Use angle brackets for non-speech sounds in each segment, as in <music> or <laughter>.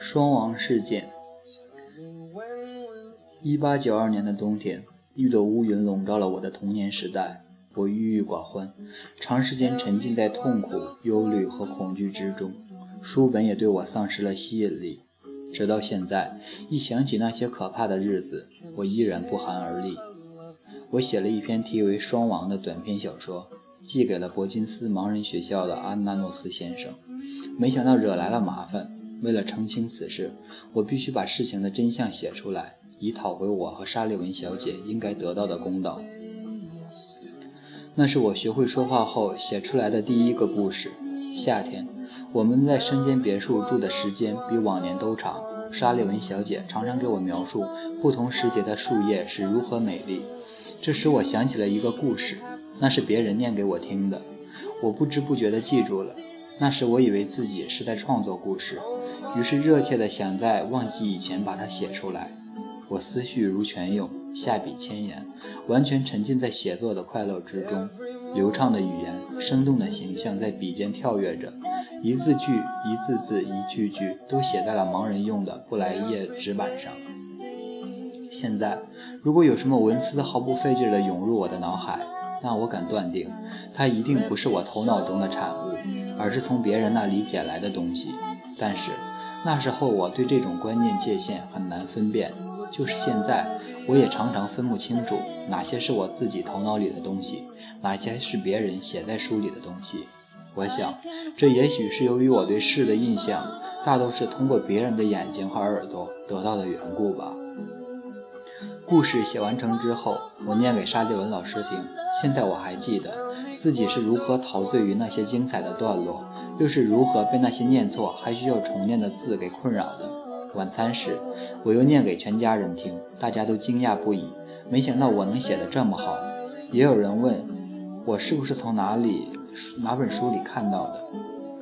双亡事件。一八九二年的冬天，一朵乌云笼罩了我的童年时代。我郁郁寡欢，长时间沉浸在痛苦、忧虑和恐惧之中，书本也对我丧失了吸引力。直到现在，一想起那些可怕的日子，我依然不寒而栗。我写了一篇题为《双亡》的短篇小说，寄给了伯金斯盲人学校的安娜诺斯先生，没想到惹来了麻烦。为了澄清此事，我必须把事情的真相写出来，以讨回我和沙利文小姐应该得到的公道。那是我学会说话后写出来的第一个故事。夏天，我们在山间别墅住的时间比往年都长。沙利文小姐常常给我描述不同时节的树叶是如何美丽，这使我想起了一个故事，那是别人念给我听的，我不知不觉地记住了。那时我以为自己是在创作故事，于是热切地想在忘记以前把它写出来。我思绪如泉涌，下笔千言，完全沉浸在写作的快乐之中。流畅的语言，生动的形象在笔尖跳跃着，一字句、一字字、一句句都写在了盲人用的布莱叶纸板上。现在，如果有什么文思毫不费劲地涌入我的脑海，那我敢断定，它一定不是我头脑中的产物，而是从别人那里捡来的东西。但是，那时候我对这种观念界限很难分辨。就是现在，我也常常分不清楚哪些是我自己头脑里的东西，哪些是别人写在书里的东西。我想，这也许是由于我对事的印象大都是通过别人的眼睛和耳朵得到的缘故吧。故事写完成之后，我念给沙利文老师听。现在我还记得自己是如何陶醉于那些精彩的段落，又是如何被那些念错还需要重念的字给困扰的。晚餐时，我又念给全家人听，大家都惊讶不已。没想到我能写得这么好。也有人问我是不是从哪里哪本书里看到的。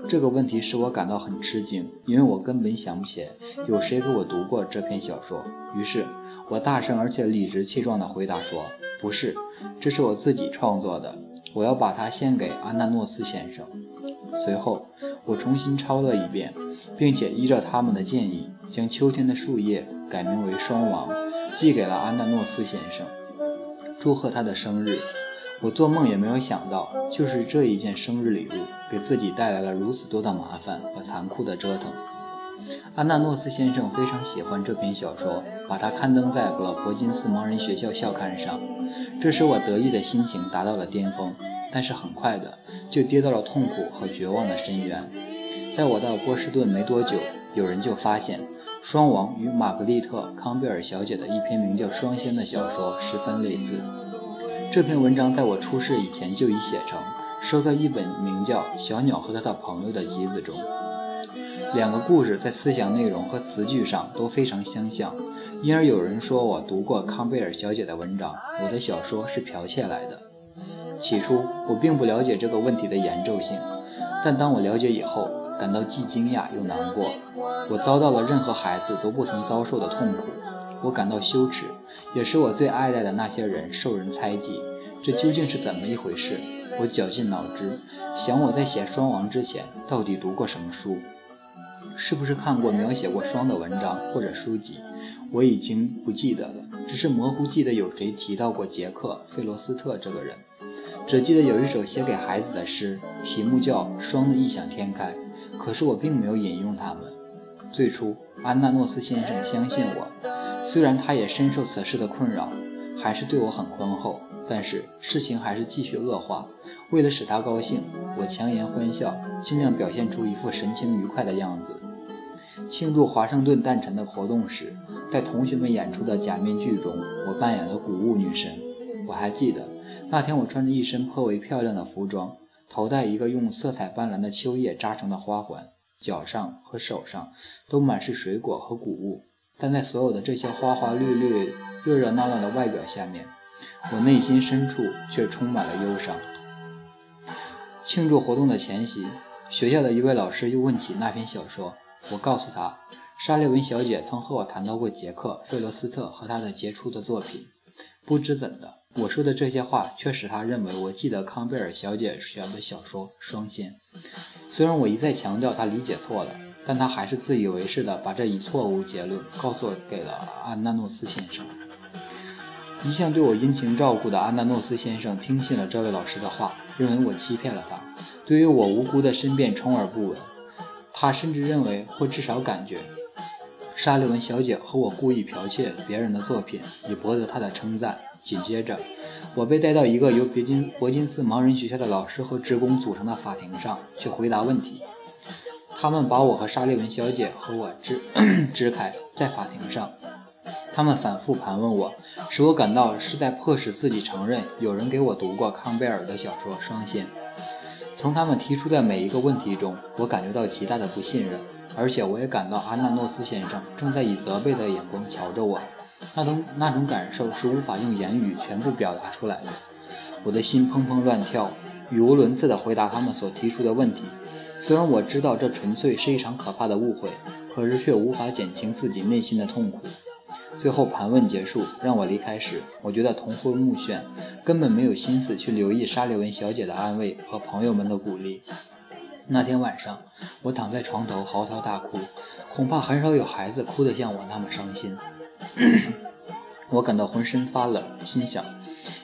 这个问题使我感到很吃惊，因为我根本想不起有谁给我读过这篇小说。于是，我大声而且理直气壮地回答说：“不是，这是我自己创作的。我要把它献给安纳诺斯先生。”随后，我重新抄了一遍，并且依照他们的建议，将秋天的树叶改名为“双王”，寄给了安纳诺斯先生，祝贺他的生日。我做梦也没有想到，就是这一件生日礼物，给自己带来了如此多的麻烦和残酷的折腾。安纳诺斯先生非常喜欢这篇小说，把它刊登在了伯金斯盲人学校校刊上，这使我得意的心情达到了巅峰。但是很快的就跌到了痛苦和绝望的深渊。在我到波士顿没多久，有人就发现《双王》与玛格丽特·康贝尔小姐的一篇名叫《双仙》的小说十分类似。这篇文章在我出世以前就已写成，收在一本名叫《小鸟和他的朋友》的集子中。两个故事在思想内容和词句上都非常相像，因而有人说我读过康贝尔小姐的文章，我的小说是剽窃来的。起初我并不了解这个问题的严重性，但当我了解以后，感到既惊讶又难过。我遭到了任何孩子都不曾遭受的痛苦，我感到羞耻，也使我最爱戴的那些人受人猜忌。这究竟是怎么一回事？我绞尽脑汁想，我在写《双王》之前到底读过什么书？是不是看过描写过双的文章或者书籍？我已经不记得了，只是模糊记得有谁提到过杰克·费罗斯特这个人。只记得有一首写给孩子的诗，题目叫《双的异想天开》，可是我并没有引用他们。最初，安娜诺斯先生相信我，虽然他也深受此事的困扰，还是对我很宽厚。但是事情还是继续恶化。为了使他高兴，我强颜欢笑，尽量表现出一副神情愉快的样子。庆祝华盛顿诞辰的活动时，在同学们演出的假面具中，我扮演了谷物女神。我还记得那天，我穿着一身颇为漂亮的服装，头戴一个用色彩斑斓的秋叶扎成的花环，脚上和手上都满是水果和谷物。但在所有的这些花花绿绿、热热闹闹的外表下面，我内心深处却充满了忧伤。庆祝活动的前夕，学校的一位老师又问起那篇小说，我告诉他，沙利文小姐曾和我谈到过杰克·费罗斯特和他的杰出的作品。不知怎的。我说的这些话却使他认为我记得康贝尔小姐写的小说《双仙》。虽然我一再强调他理解错了，但他还是自以为是的把这一错误结论告诉给了安纳诺斯先生。一向对我殷勤照顾的安纳诺斯先生听信了这位老师的话，认为我欺骗了他，对于我无辜的申辩充耳不闻。他甚至认为，或至少感觉，沙利文小姐和我故意剽窃别人的作品，以博得她的称赞。紧接着，我被带到一个由别金伯金斯盲人学校的老师和职工组成的法庭上去回答问题。他们把我和沙利文小姐和我支 <coughs> 支开，在法庭上，他们反复盘问我，使我感到是在迫使自己承认有人给我读过康贝尔的小说《双仙》。从他们提出的每一个问题中，我感觉到极大的不信任，而且我也感到阿纳诺斯先生正在以责备的眼光瞧着我。那种那种感受是无法用言语全部表达出来的。我的心砰砰乱跳，语无伦次地回答他们所提出的问题。虽然我知道这纯粹是一场可怕的误会，可是却无法减轻自己内心的痛苦。最后盘问结束，让我离开时，我觉得头昏目眩，根本没有心思去留意沙利文小姐的安慰和朋友们的鼓励。那天晚上，我躺在床头嚎啕大哭，恐怕很少有孩子哭得像我那么伤心。<clears throat> 我感到浑身发冷，心想，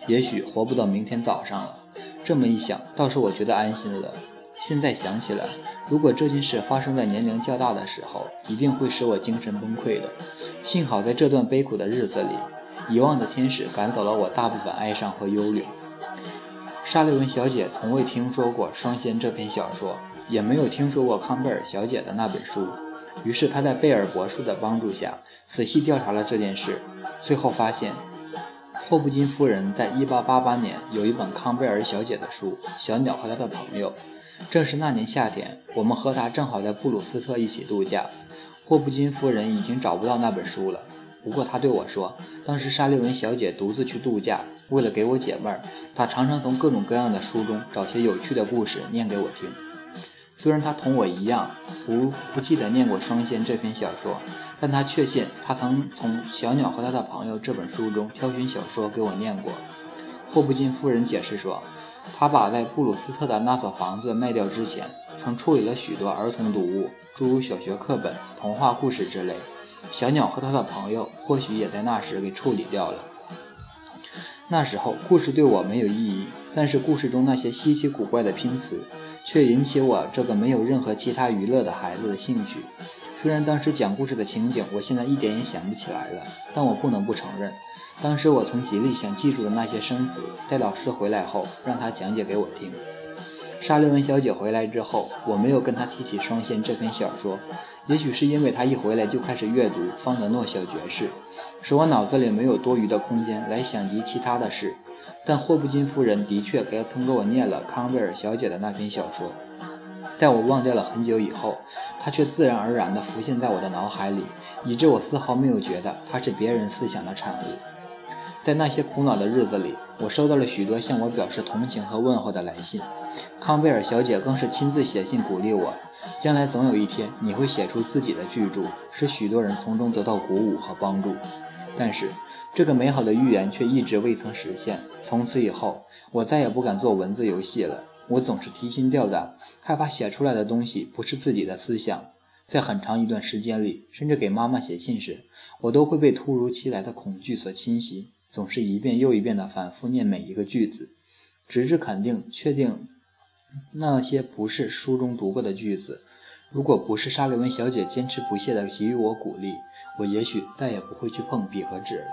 也许活不到明天早上了。这么一想，倒是我觉得安心了。现在想起来，如果这件事发生在年龄较大的时候，一定会使我精神崩溃的。幸好在这段悲苦的日子里，遗忘的天使赶走了我大部分哀伤和忧虑。沙利文小姐从未听说过《双仙》这篇小说，也没有听说过康贝尔小姐的那本书。于是他在贝尔博士的帮助下，仔细调查了这件事，最后发现。霍布金夫人在1888年有一本康贝尔小姐的书《小鸟和他的朋友》。正是那年夏天，我们和她正好在布鲁斯特一起度假。霍布金夫人已经找不到那本书了，不过她对我说，当时沙利文小姐独自去度假，为了给我解闷儿，她常常从各种各样的书中找些有趣的故事念给我听。虽然他同我一样不不记得念过《双仙》这篇小说，但他确信他曾从《小鸟和他的朋友》这本书中挑选小说给我念过。霍布金夫人解释说，他把在布鲁斯特的那所房子卖掉之前，曾处理了许多儿童读物，诸如小学课本、童话故事之类。《小鸟和他的朋友》或许也在那时给处理掉了。那时候，故事对我没有意义。但是故事中那些稀奇古怪的拼词，却引起我这个没有任何其他娱乐的孩子的兴趣。虽然当时讲故事的情景，我现在一点也想不起来了，但我不能不承认，当时我曾极力想记住的那些生词，待老师回来后，让他讲解给我听。沙利文小姐回来之后，我没有跟她提起《双线》这篇小说，也许是因为她一回来就开始阅读方德诺小爵士，使我脑子里没有多余的空间来想及其他的事。但霍布金夫人的确给曾给我念了康贝尔小姐的那篇小说，在我忘掉了很久以后，它却自然而然地浮现在我的脑海里，以致我丝毫没有觉得它是别人思想的产物。在那些苦恼的日子里，我收到了许多向我表示同情和问候的来信，康贝尔小姐更是亲自写信鼓励我，将来总有一天你会写出自己的巨著，使许多人从中得到鼓舞和帮助。但是，这个美好的预言却一直未曾实现。从此以后，我再也不敢做文字游戏了。我总是提心吊胆，害怕写出来的东西不是自己的思想。在很长一段时间里，甚至给妈妈写信时，我都会被突如其来的恐惧所侵袭，总是一遍又一遍地反复念每一个句子，直至肯定、确定那些不是书中读过的句子。如果不是沙利文小姐坚持不懈地给予我鼓励，我也许再也不会去碰笔和纸了。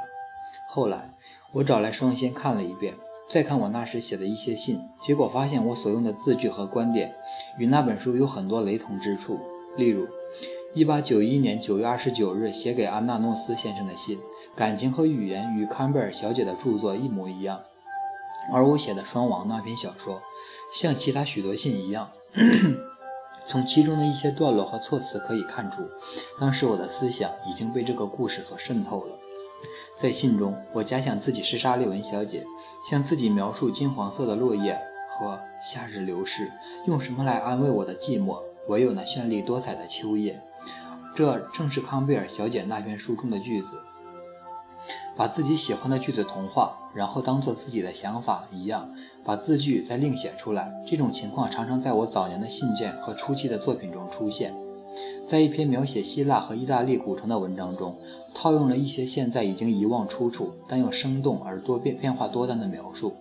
后来，我找来双仙看了一遍，再看我那时写的一些信，结果发现我所用的字句和观点与那本书有很多雷同之处。例如，1891年9月29日写给安娜诺斯先生的信，感情和语言与康贝尔小姐的著作一模一样。而我写的《双王》那篇小说，像其他许多信一样。从其中的一些段落和措辞可以看出，当时我的思想已经被这个故事所渗透了。在信中，我假想自己是沙利文小姐，向自己描述金黄色的落叶和夏日流逝，用什么来安慰我的寂寞？唯有那绚丽多彩的秋叶。这正是康贝尔小姐那篇书中的句子。把自己喜欢的句子同化，然后当做自己的想法一样，把字句再另写出来。这种情况常常在我早年的信件和初期的作品中出现。在一篇描写希腊和意大利古城的文章中，套用了一些现在已经遗忘出处，但又生动而多变、变化多端的描述。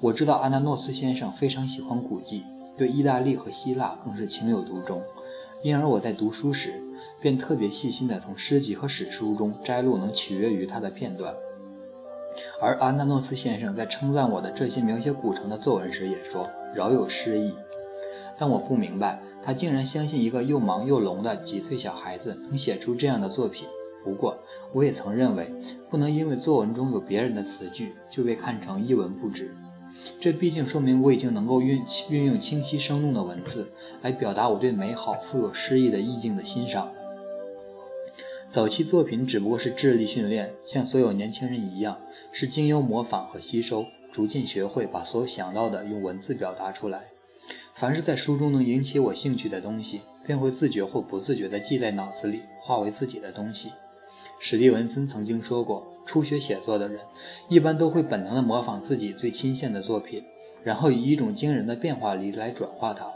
我知道阿纳诺斯先生非常喜欢古迹，对意大利和希腊更是情有独钟，因而我在读书时便特别细心地从诗集和史书中摘录能取悦于他的片段。而阿纳诺斯先生在称赞我的这些描写古城的作文时，也说饶有诗意。但我不明白，他竟然相信一个又忙又聋的几岁小孩子能写出这样的作品。不过，我也曾认为，不能因为作文中有别人的词句，就被看成一文不值。这毕竟说明我已经能够运运用清晰生动的文字来表达我对美好、富有诗意的意境的欣赏。早期作品只不过是智力训练，像所有年轻人一样，是经由模仿和吸收，逐渐学会把所有想到的用文字表达出来。凡是在书中能引起我兴趣的东西，便会自觉或不自觉地记在脑子里，化为自己的东西。史蒂文森曾经说过，初学写作的人一般都会本能地模仿自己最亲近的作品，然后以一种惊人的变化力来转化它。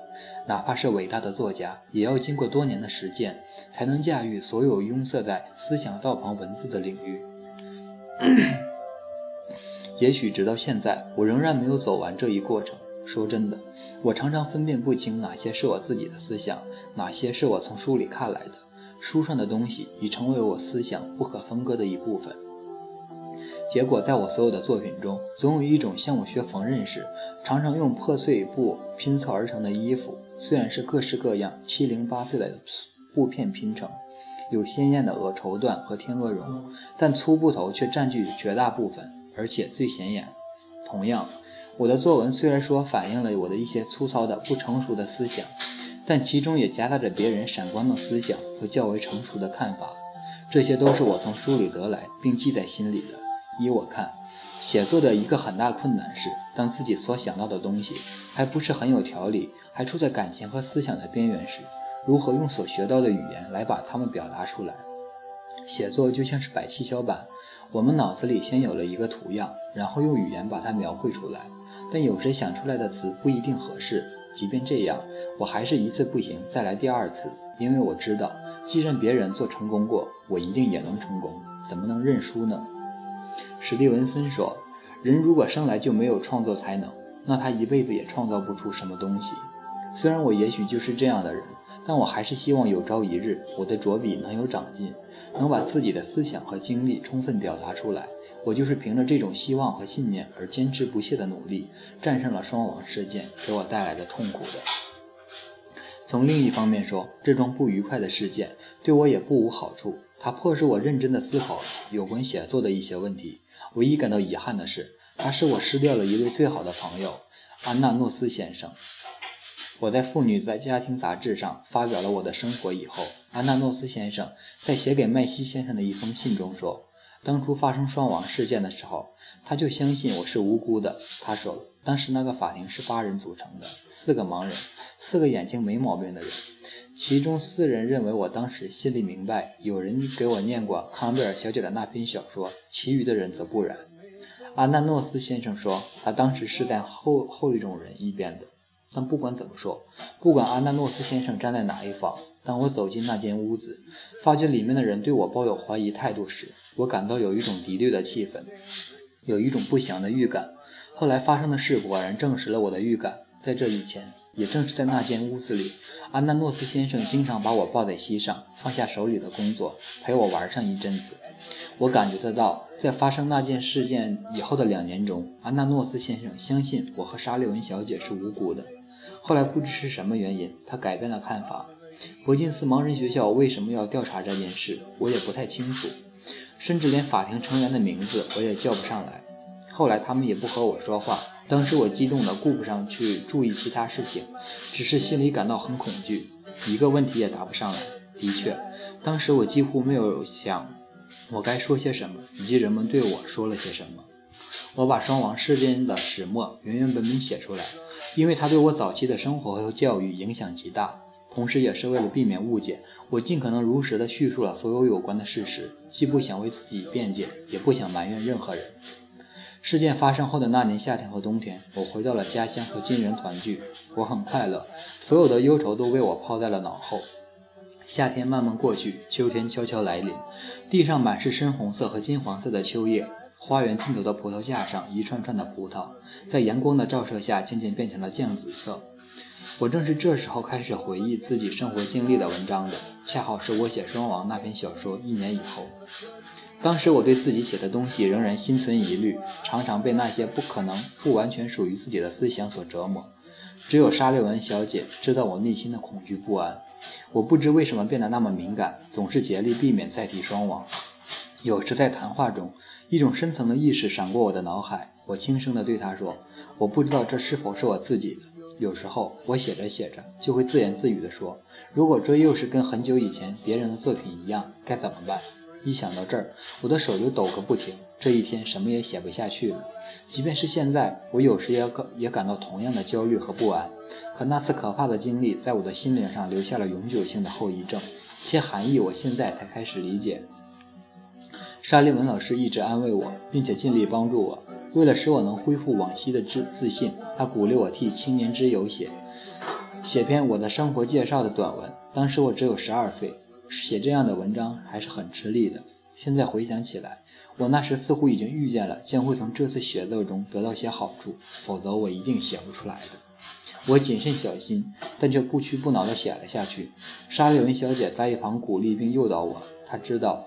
哪怕是伟大的作家，也要经过多年的实践，才能驾驭所有拥塞在思想道旁文字的领域。也许直到现在，我仍然没有走完这一过程。说真的，我常常分辨不清哪些是我自己的思想，哪些是我从书里看来的。书上的东西已成为我思想不可分割的一部分。结果，在我所有的作品中，总有一种像我学缝纫时常常用破碎布拼凑而成的衣服，虽然是各式各样、七零八碎的布片拼成，有鲜艳的鹅绸缎和天鹅绒，但粗布头却占据绝大部分，而且最显眼。同样，我的作文虽然说反映了我的一些粗糙的、不成熟的思想，但其中也夹杂着别人闪光的思想和较为成熟的看法。这些都是我从书里得来并记在心里的。依我看，写作的一个很大困难是，当自己所想到的东西还不是很有条理，还处在感情和思想的边缘时，如何用所学到的语言来把它们表达出来？写作就像是摆七巧板，我们脑子里先有了一个图样，然后用语言把它描绘出来。但有时想出来的词不一定合适，即便这样，我还是一次不行再来第二次，因为我知道，既然别人做成功过，我一定也能成功，怎么能认输呢？史蒂文森说：“人如果生来就没有创作才能，那他一辈子也创造不出什么东西。”虽然我也许就是这样的人，但我还是希望有朝一日我的着笔能有长进，能把自己的思想和经历充分表达出来。我就是凭着这种希望和信念而坚持不懈的努力，战胜了双网事件给我带来的痛苦的。从另一方面说，这桩不愉快的事件对我也不无好处，它迫使我认真地思考有关写作的一些问题。唯一感到遗憾的是，它使我失掉了一位最好的朋友——安娜诺斯先生。我在《妇女在家庭》杂志上发表了我的生活以后，安娜诺斯先生在写给麦西先生的一封信中说，当初发生双亡事件的时候，他就相信我是无辜的。他说，当时那个法庭是八人组成的，四个盲人，四个眼睛没毛病的人，其中四人认为我当时心里明白，有人给我念过康贝尔小姐的那篇小说，其余的人则不然。安纳诺斯先生说，他当时是在后后一种人一边的。但不管怎么说，不管阿纳诺斯先生站在哪一方，当我走进那间屋子，发觉里面的人对我抱有怀疑态度时，我感到有一种敌对的气氛，有一种不祥的预感。后来发生的事果然证实了我的预感。在这以前，也正是在那间屋子里，安娜诺斯先生经常把我抱在膝上，放下手里的工作，陪我玩上一阵子。我感觉得到，在发生那件事件以后的两年中，安娜诺斯先生相信我和沙利文小姐是无辜的。后来不知是什么原因，他改变了看法。伯金斯盲人学校为什么要调查这件事，我也不太清楚，甚至连法庭成员的名字我也叫不上来。后来他们也不和我说话。当时我激动的顾不上去注意其他事情，只是心里感到很恐惧，一个问题也答不上来。的确，当时我几乎没有想我该说些什么，以及人们对我说了些什么。我把双王事件的始末原原本本写出来，因为它对我早期的生活和教育影响极大，同时也是为了避免误解，我尽可能如实的叙述了所有有关的事实，既不想为自己辩解，也不想埋怨任何人。事件发生后的那年夏天和冬天，我回到了家乡和亲人团聚，我很快乐，所有的忧愁都被我抛在了脑后。夏天慢慢过去，秋天悄悄来临，地上满是深红色和金黄色的秋叶。花园尽头的葡萄架上，一串串的葡萄在阳光的照射下渐渐变成了酱紫色。我正是这时候开始回忆自己生活经历的文章的，恰好是我写《双王》那篇小说一年以后。当时我对自己写的东西仍然心存疑虑，常常被那些不可能、不完全属于自己的思想所折磨。只有沙利文小姐知道我内心的恐惧不安。我不知为什么变得那么敏感，总是竭力避免再提双亡。有时在谈话中，一种深层的意识闪过我的脑海，我轻声地对他说：“我不知道这是否是我自己的。”有时候我写着写着，就会自言自语地说：“如果这又是跟很久以前别人的作品一样，该怎么办？”一想到这儿，我的手就抖个不停。这一天什么也写不下去了。即便是现在，我有时也感也感到同样的焦虑和不安。可那次可怕的经历在我的心灵上留下了永久性的后遗症，其含义我现在才开始理解。沙利文老师一直安慰我，并且尽力帮助我。为了使我能恢复往昔的自自信，他鼓励我替《青年之友》写写篇我的生活介绍的短文。当时我只有十二岁，写这样的文章还是很吃力的。现在回想起来，我那时似乎已经预见了将会从这次写作中得到些好处，否则我一定写不出来的。我谨慎小心，但却不屈不挠地写了下去。沙利文小姐在一旁鼓励并诱导我，她知道。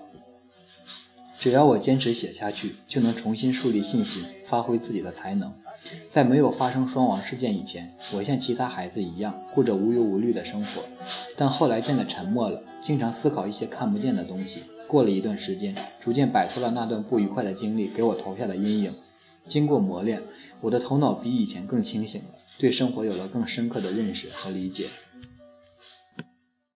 只要我坚持写下去，就能重新树立信心，发挥自己的才能。在没有发生双亡事件以前，我像其他孩子一样过着无忧无虑的生活，但后来变得沉默了，经常思考一些看不见的东西。过了一段时间，逐渐摆脱了那段不愉快的经历给我投下的阴影。经过磨练，我的头脑比以前更清醒了，对生活有了更深刻的认识和理解。